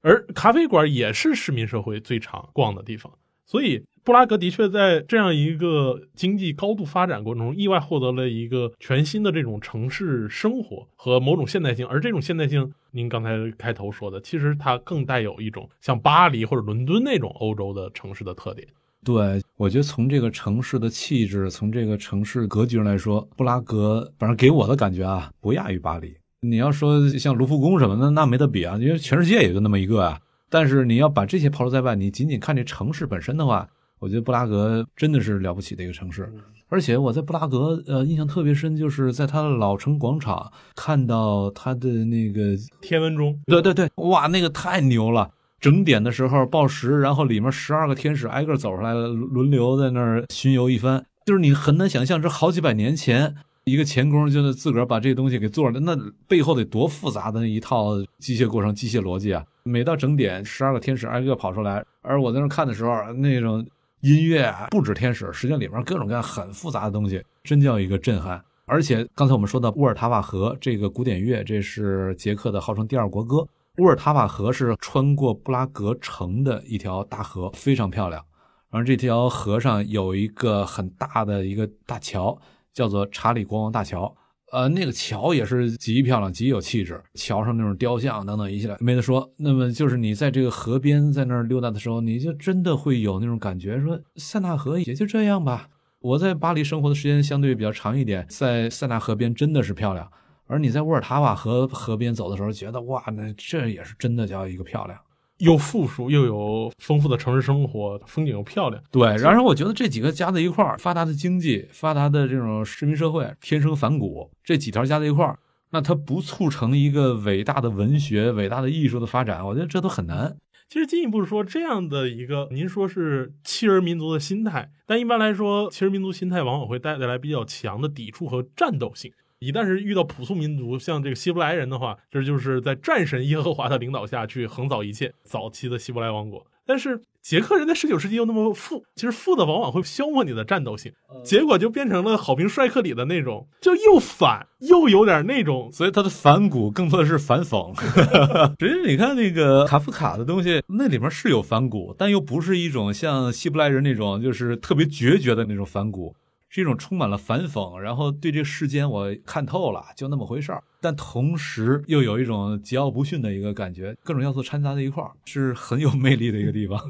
而咖啡馆也是市民社会最常逛的地方。所以，布拉格的确在这样一个经济高度发展过程中，意外获得了一个全新的这种城市生活和某种现代性。而这种现代性，您刚才开头说的，其实它更带有一种像巴黎或者伦敦那种欧洲的城市的特点。对，我觉得从这个城市的气质，从这个城市格局上来说，布拉格反正给我的感觉啊，不亚于巴黎。你要说像卢浮宫什么的，那没得比啊，因为全世界也就那么一个啊。但是你要把这些抛除在外，你仅仅看这城市本身的话，我觉得布拉格真的是了不起的一个城市。而且我在布拉格，呃，印象特别深，就是在它的老城广场看到它的那个天文钟。对对对，哇，那个太牛了！整点的时候报时，然后里面十二个天使挨个走出来了，轮流在那儿巡游一番。就是你很难想象，这好几百年前。一个钳工就是自个儿把这东西给做了，那背后得多复杂的那一套机械过程、机械逻辑啊！每到整点，十二个天使挨个跑出来，而我在那看的时候，那种音乐不止天使，实际上里面各种各样很复杂的东西，真叫一个震撼。而且刚才我们说到乌尔塔瓦河这个古典乐，这是捷克的号称第二国歌。乌尔塔瓦河是穿过布拉格城的一条大河，非常漂亮。然后这条河上有一个很大的一个大桥。叫做查理国王大桥，呃，那个桥也是极漂亮、极有气质，桥上那种雕像等等一系列没得说。那么就是你在这个河边在那儿溜达的时候，你就真的会有那种感觉，说塞纳河也就这样吧。我在巴黎生活的时间相对比较长一点，在塞纳河边真的是漂亮，而你在沃尔塔瓦河河边走的时候，觉得哇，那这也是真的叫一个漂亮。又富庶又有丰富的城市生活，风景又漂亮。对，然后我觉得这几个加在一块儿，发达的经济、发达的这种市民社会，天生反骨，这几条加在一块儿，那它不促成一个伟大的文学、伟大的艺术的发展，我觉得这都很难。其实进一步说，这样的一个，您说是弃儿民族的心态，但一般来说，弃儿民族心态往往会带来比较强的抵触和战斗性。一旦是遇到朴素民族，像这个希伯来人的话，这就是在战神耶和华的领导下去横扫一切。早期的希伯来王国，但是捷克人在十九世纪又那么富，其实富的往往会消磨你的战斗性，结果就变成了好评帅克里的那种，就又反又有点那种，所以他的反骨更多的是反讽。实际你看那个卡夫卡的东西，那里面是有反骨，但又不是一种像希伯来人那种就是特别决绝的那种反骨。是一种充满了反讽，然后对这个世间我看透了，就那么回事儿。但同时又有一种桀骜不驯的一个感觉，各种要素掺杂在一块儿，是很有魅力的一个地方。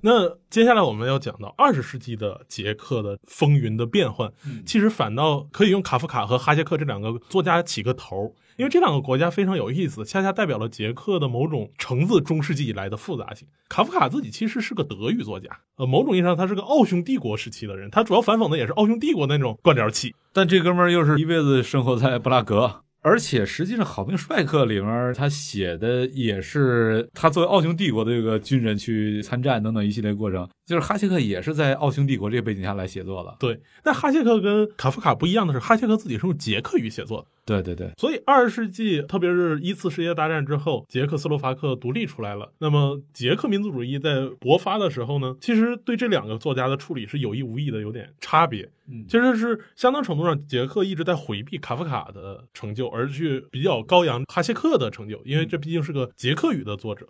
那接下来我们要讲到二十世纪的捷克的风云的变幻，其实反倒可以用卡夫卡和哈谢克这两个作家起个头。因为这两个国家非常有意思，恰恰代表了捷克的某种承自中世纪以来的复杂性。卡夫卡自己其实是个德语作家，呃，某种意义上他是个奥匈帝国时期的人，他主要反讽的也是奥匈帝国那种官僚气。但这哥们儿又是一辈子生活在布拉格。而且实际上，《好兵帅克》里面他写的也是他作为奥匈帝国的这个军人去参战等等一系列过程，就是哈谢克也是在奥匈帝国这个背景下来写作的。对，但哈谢克跟卡夫卡不一样的是，哈谢克自己是用捷克语写作的。对对对，所以二十世纪，特别是一次世界大战之后，捷克斯洛伐克独立出来了。那么捷克民族主义在勃发的时候呢，其实对这两个作家的处理是有意无意的有点差别。嗯，其实是相当程度上，捷克一直在回避卡夫卡的成就，而去比较高扬哈谢克的成就，因为这毕竟是个捷克语的作者。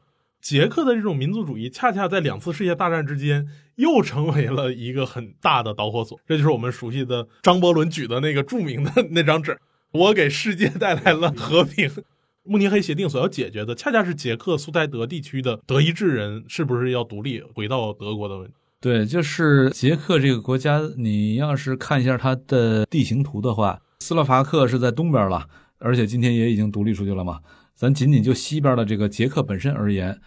捷克的这种民族主义，恰恰在两次世界大战之间又成为了一个很大的导火索。这就是我们熟悉的张伯伦举的那个著名的那张纸。我给世界带来了和平。慕尼黑协定所要解决的，恰恰是捷克苏台德地区的德意志人是不是要独立回到德国的问题。对，就是捷克这个国家，你要是看一下它的地形图的话，斯洛伐克是在东边了，而且今天也已经独立出去了嘛。咱仅仅就西边的这个捷克本身而言，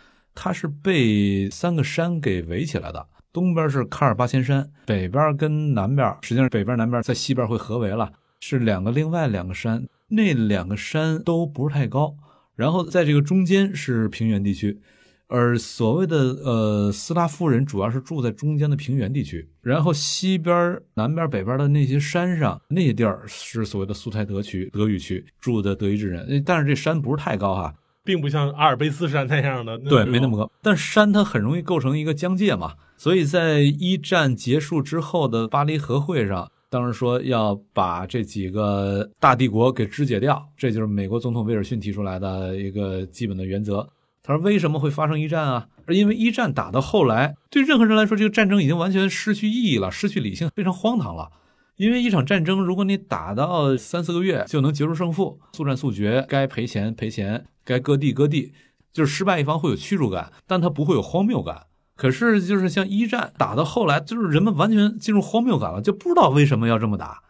它是被三个山给围起来的。东边是卡尔巴阡山，北边跟南边，实际上北边南边在西边会合围了。是两个另外两个山，那两个山都不是太高，然后在这个中间是平原地区，而所谓的呃斯拉夫人主要是住在中间的平原地区，然后西边、南边、北边的那些山上那些地儿是所谓的苏台德区、德语区住的德意志人，但是这山不是太高哈，并不像阿尔卑斯山那样的，对，没那么高，但山它很容易构成一个疆界嘛，所以在一战结束之后的巴黎和会上。当时说要把这几个大帝国给肢解掉，这就是美国总统威尔逊提出来的一个基本的原则。他说：“为什么会发生一战啊？因为一战打到后来，对任何人来说，这个战争已经完全失去意义了，失去理性，非常荒唐了。因为一场战争，如果你打到三四个月就能结束胜负，速战速决，该赔钱赔钱，该割地割地，就是失败一方会有屈辱感，但他不会有荒谬感。可是，就是像一战打到后来，就是人们完全进入荒谬感了，就不知道为什么要这么打。”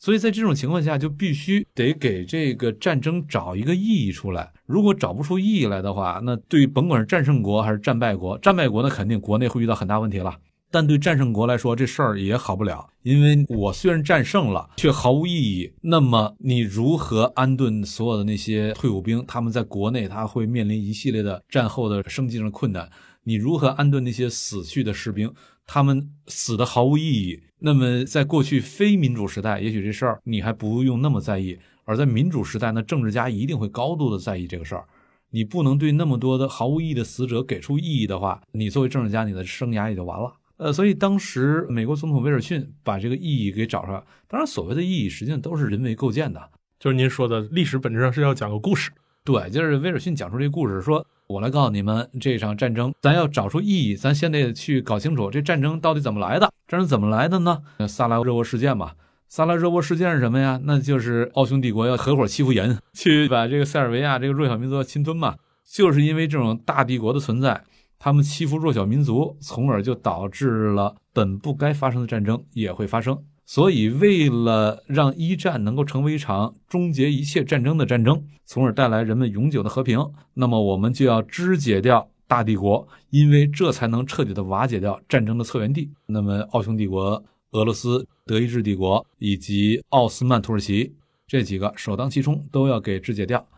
所以在这种情况下，就必须得给这个战争找一个意义出来。如果找不出意义来的话，那对于甭管是战胜国还是战败国，战败国那肯定国内会遇到很大问题了。但对战胜国来说，这事儿也好不了，因为我虽然战胜了，却毫无意义。那么你如何安顿所有的那些退伍兵？他们在国内他会面临一系列的战后的生计上的困难。你如何安顿那些死去的士兵？他们死的毫无意义。那么，在过去非民主时代，也许这事儿你还不用那么在意；而在民主时代，那政治家一定会高度的在意这个事儿。你不能对那么多的毫无意义的死者给出意义的话，你作为政治家，你的生涯也就完了。呃，所以当时美国总统威尔逊把这个意义给找出来。当然，所谓的意义实际上都是人为构建的，就是您说的历史本质上是要讲个故事。对，就是威尔逊讲出这个故事说。我来告诉你们，这场战争咱要找出意义，咱先得去搞清楚这战争到底怎么来的。战争怎么来的呢？萨拉热窝事件嘛。萨拉热窝事件是什么呀？那就是奥匈帝国要合伙欺负人，去把这个塞尔维亚这个弱小民族侵吞嘛。就是因为这种大帝国的存在，他们欺负弱小民族，从而就导致了本不该发生的战争也会发生。所以，为了让一战能够成为一场终结一切战争的战争，从而带来人们永久的和平，那么我们就要肢解掉大帝国，因为这才能彻底的瓦解掉战争的策源地。那么，奥匈帝国、俄罗斯、德意志帝国以及奥斯曼土耳其这几个首当其冲都要给肢解掉。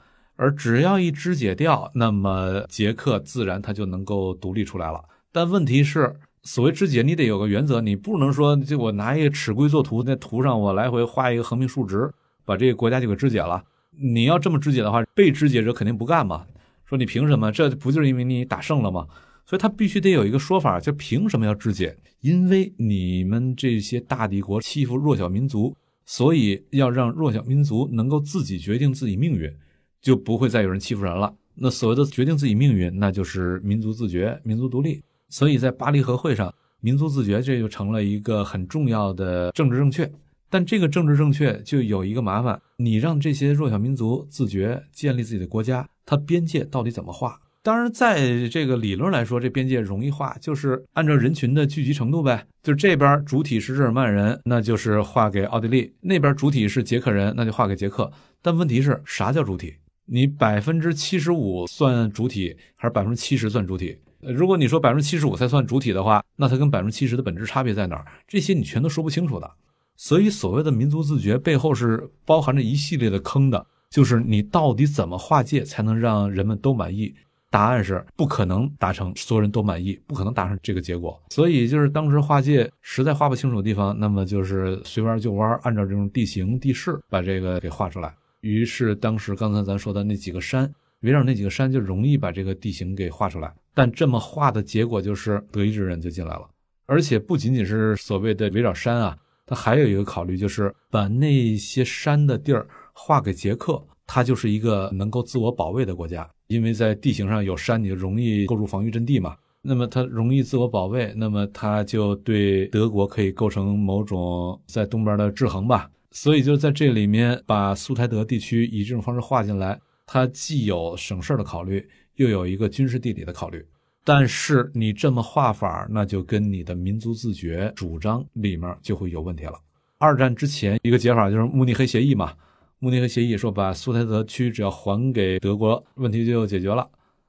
而只要一肢解掉，那么捷克自然它就能够独立出来了。但问题是。所谓肢解，你得有个原则，你不能说就我拿一个尺规作图，在图上我来回画一个横平竖直，把这个国家就给肢解了。你要这么肢解的话，被肢解者肯定不干嘛，说你凭什么？这不就是因为你打胜了吗？所以他必须得有一个说法，就凭什么要肢解？因为你们这些大帝国欺负弱小民族，所以要让弱小民族能够自己决定自己命运，就不会再有人欺负人了。那所谓的决定自己命运，那就是民族自觉、民族独立。所以在巴黎和会上，民族自觉这就成了一个很重要的政治正确。但这个政治正确就有一个麻烦：你让这些弱小民族自觉建立自己的国家，它边界到底怎么画？当然，在这个理论来说，这边界容易画，就是按照人群的聚集程度呗。就这边主体是日耳曼人，那就是划给奥地利；那边主体是捷克人，那就划给捷克。但问题是啥叫主体？你百分之七十五算主体，还是百分之七十算主体？如果你说百分之七十五才算主体的话，那它跟百分之七十的本质差别在哪儿？这些你全都说不清楚的。所以所谓的民族自觉背后是包含着一系列的坑的，就是你到底怎么划界才能让人们都满意？答案是不可能达成所有人都满意，不可能达成这个结果。所以就是当时划界实在划不清楚的地方，那么就是随弯就弯，按照这种地形地势把这个给画出来。于是当时刚才咱说的那几个山，围绕那几个山就容易把这个地形给画出来。但这么画的结果就是德意志人就进来了，而且不仅仅是所谓的围绕山啊，它还有一个考虑就是把那些山的地儿划给捷克，它就是一个能够自我保卫的国家，因为在地形上有山，你就容易构筑防御阵地嘛。那么它容易自我保卫，那么它就对德国可以构成某种在东边的制衡吧。所以就在这里面把苏台德地区以这种方式划进来，它既有省事儿的考虑。又有一个军事地理的考虑，但是你这么画法，那就跟你的民族自觉主张里面就会有问题了。二战之前一个解法就是慕尼黑协议嘛，慕尼黑协议说把苏台德区只要还给德国，问题就解决了。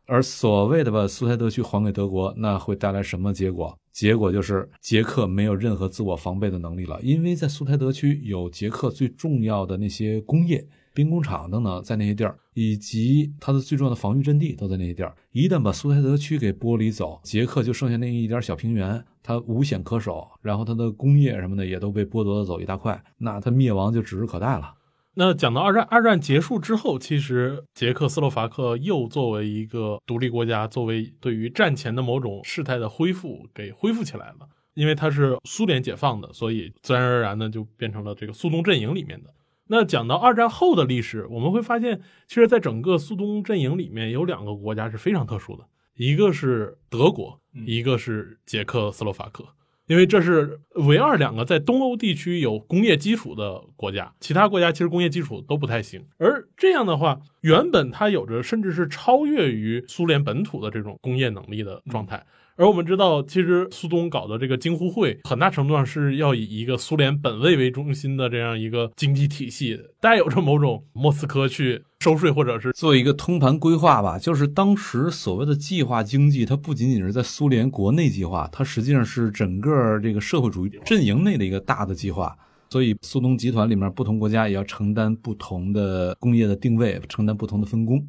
而所谓的把苏台德区还给德国，那会带来什么结果？结果就是捷克没有任何自我防备的能力了，因为在苏台德区有捷克最重要的那些工业。兵工厂等等，在那些地儿，以及它的最重要的防御阵地都在那些地儿。一旦把苏台德区给剥离走，捷克就剩下那一点小平原，它无险可守，然后它的工业什么的也都被剥夺的走一大块，那它灭亡就指日可待了。那讲到二战，二战结束之后，其实捷克斯洛伐克又作为一个独立国家，作为对于战前的某种事态的恢复，给恢复起来了。因为它是苏联解放的，所以自然而然的就变成了这个苏东阵营里面的。那讲到二战后的历史，我们会发现，其实，在整个苏东阵营里面，有两个国家是非常特殊的，一个是德国，一个是捷克斯洛伐克。因为这是唯二两个在东欧地区有工业基础的国家，其他国家其实工业基础都不太行。而这样的话，原本它有着甚至是超越于苏联本土的这种工业能力的状态。而我们知道，其实苏东搞的这个京沪会，很大程度上是要以一个苏联本位为中心的这样一个经济体系，带有着某种莫斯科去收税或者是做一个通盘规划吧。就是当时所谓的计划经济，它不仅仅是在苏联国内计划，它实际上是整个这个社会主义阵营内的一个大的计划。所以，苏东集团里面不同国家也要承担不同的工业的定位，承担不同的分工。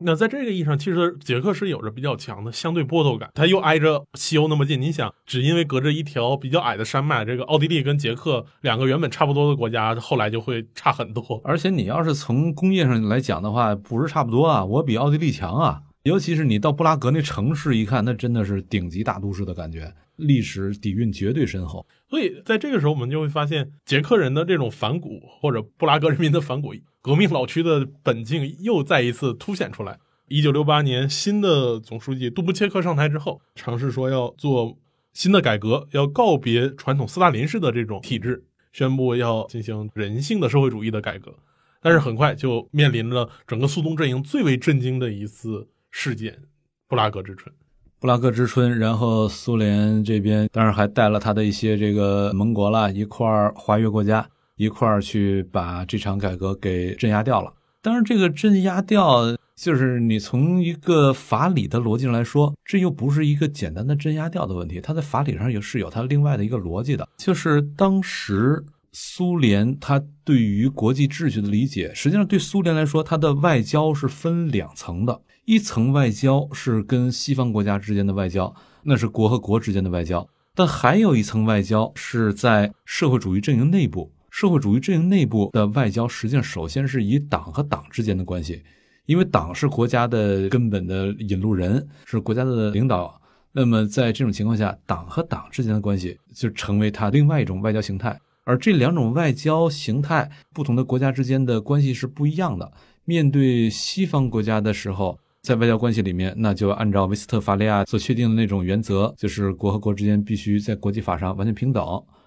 那在这个意义上，其实捷克是有着比较强的相对剥夺感，它又挨着西欧那么近。你想，只因为隔着一条比较矮的山脉，这个奥地利跟捷克两个原本差不多的国家，后来就会差很多。而且你要是从工业上来讲的话，不是差不多啊，我比奥地利强啊。尤其是你到布拉格那城市一看，那真的是顶级大都市的感觉，历史底蕴绝对深厚。所以在这个时候，我们就会发现捷克人的这种反骨，或者布拉格人民的反骨。革命老区的本性又再一次凸显出来。一九六八年，新的总书记杜布切克上台之后，尝试说要做新的改革，要告别传统斯大林式的这种体制，宣布要进行人性的社会主义的改革。但是很快就面临了整个苏东阵营最为震惊的一次事件——布拉格之春。布拉格之春，然后苏联这边当然还带了他的一些这个盟国啦一块儿华约国家。一块儿去把这场改革给镇压掉了。当然，这个镇压掉，就是你从一个法理的逻辑上来说，这又不是一个简单的镇压掉的问题。它在法理上也是有它另外的一个逻辑的。就是当时苏联它对于国际秩序的理解，实际上对苏联来说，它的外交是分两层的。一层外交是跟西方国家之间的外交，那是国和国之间的外交；但还有一层外交是在社会主义阵营内部。社会主义阵营内部的外交，实际上首先是以党和党之间的关系，因为党是国家的根本的引路人，是国家的领导。那么在这种情况下，党和党之间的关系就成为它另外一种外交形态。而这两种外交形态，不同的国家之间的关系是不一样的。面对西方国家的时候，在外交关系里面，那就按照维斯特伐利亚所确定的那种原则，就是国和国之间必须在国际法上完全平等。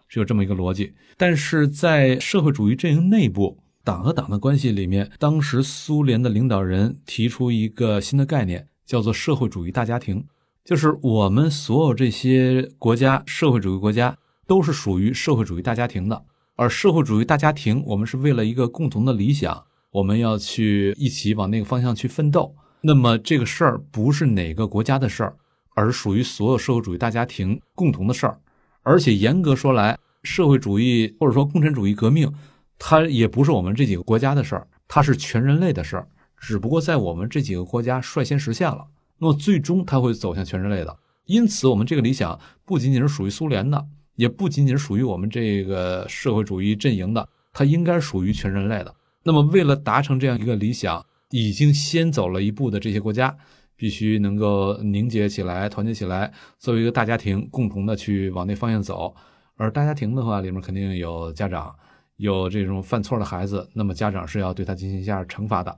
是有这么一个逻辑，但是在社会主义阵营内部，党和党的关系里面，当时苏联的领导人提出一个新的概念，叫做社会主义大家庭，就是我们所有这些国家，社会主义国家都是属于社会主义大家庭的，而社会主义大家庭，我们是为了一个共同的理想，我们要去一起往那个方向去奋斗。那么这个事儿不是哪个国家的事儿，而属于所有社会主义大家庭共同的事儿。而且严格说来，社会主义或者说共产主义革命，它也不是我们这几个国家的事儿，它是全人类的事儿。只不过在我们这几个国家率先实现了，那么最终它会走向全人类的。因此，我们这个理想不仅仅是属于苏联的，也不仅仅属于我们这个社会主义阵营的，它应该属于全人类的。那么，为了达成这样一个理想，已经先走了一步的这些国家。必须能够凝结起来，团结起来，作为一个大家庭，共同的去往那方向走。而大家庭的话，里面肯定有家长，有这种犯错的孩子，那么家长是要对他进行一下惩罚的。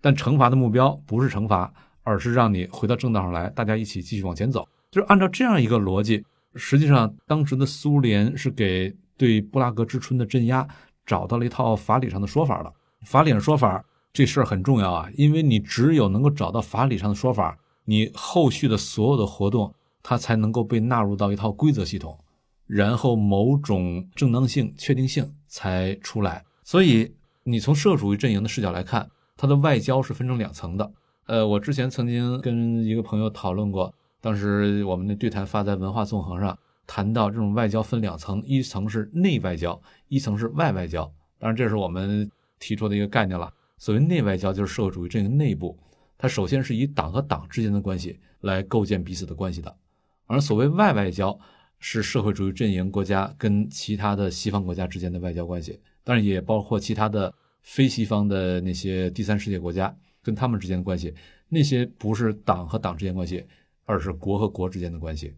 但惩罚的目标不是惩罚，而是让你回到正道上来，大家一起继续往前走。就是按照这样一个逻辑，实际上当时的苏联是给对布拉格之春的镇压找到了一套法理上的说法的。法理上说法。这事儿很重要啊，因为你只有能够找到法理上的说法，你后续的所有的活动，它才能够被纳入到一套规则系统，然后某种正当性、确定性才出来。所以，你从社会主义阵营的视角来看，它的外交是分成两层的。呃，我之前曾经跟一个朋友讨论过，当时我们的对谈发在文化纵横上，谈到这种外交分两层，一层是内外交，一层是外外交。当然，这是我们提出的一个概念了。所谓内外交，就是社会主义阵营内部，它首先是以党和党之间的关系来构建彼此的关系的；而所谓外外交，是社会主义阵营国家跟其他的西方国家之间的外交关系，当然也包括其他的非西方的那些第三世界国家跟他们之间的关系。那些不是党和党之间关系，而是国和国之间的关系。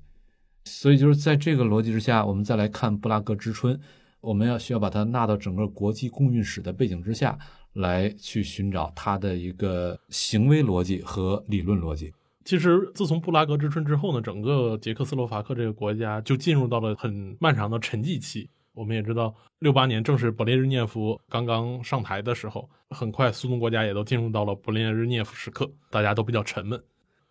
所以就是在这个逻辑之下，我们再来看布拉格之春。我们要需要把它纳到整个国际共运史的背景之下来去寻找它的一个行为逻辑和理论逻辑。其实，自从布拉格之春之后呢，整个捷克斯洛伐克这个国家就进入到了很漫长的沉寂期。我们也知道，六八年正是勃列日涅夫刚刚上台的时候，很快苏东国家也都进入到了勃列日涅夫时刻，大家都比较沉闷。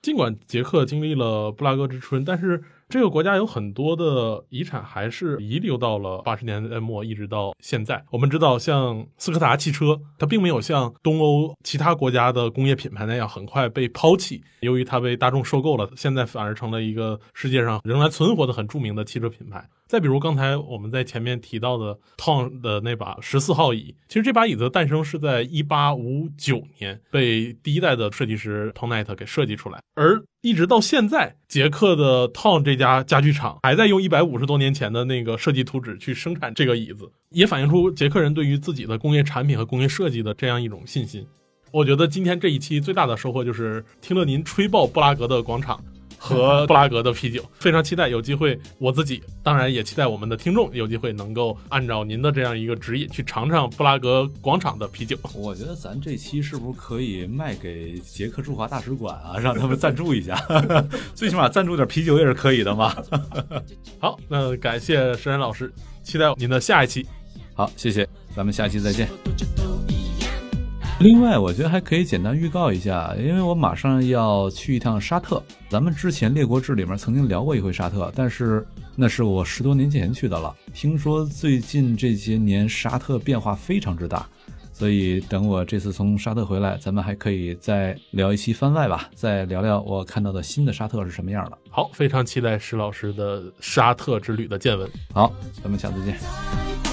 尽管捷克经历了布拉格之春，但是这个国家有很多的遗产还是遗留到了八十年代末，一直到现在。我们知道，像斯柯达汽车，它并没有像东欧其他国家的工业品牌那样很快被抛弃，由于它被大众收购了，现在反而成了一个世界上仍然存活的很著名的汽车品牌。再比如刚才我们在前面提到的 Tom 的那把十四号椅，其实这把椅子的诞生是在一八五九年被第一代的设计师 Tom Knight 给设计出来，而一直到现在，捷克的 Tom 这家家具厂还在用一百五十多年前的那个设计图纸去生产这个椅子，也反映出捷克人对于自己的工业产品和工业设计的这样一种信心。我觉得今天这一期最大的收获就是听了您吹爆布拉格的广场。和布拉格的啤酒，非常期待有机会，我自己当然也期待我们的听众有机会能够按照您的这样一个指引去尝尝布拉格广场的啤酒。我觉得咱这期是不是可以卖给捷克驻华大使馆啊，让他们赞助一下，最起码赞助点啤酒也是可以的嘛。好，那感谢石然老师，期待您的下一期。好，谢谢，咱们下期再见。另外，我觉得还可以简单预告一下，因为我马上要去一趟沙特。咱们之前《列国志》里面曾经聊过一回沙特，但是那是我十多年前去的了。听说最近这些年沙特变化非常之大，所以等我这次从沙特回来，咱们还可以再聊一期番外吧，再聊聊我看到的新的沙特是什么样的。好，非常期待石老师的沙特之旅的见闻。好，咱们下次见。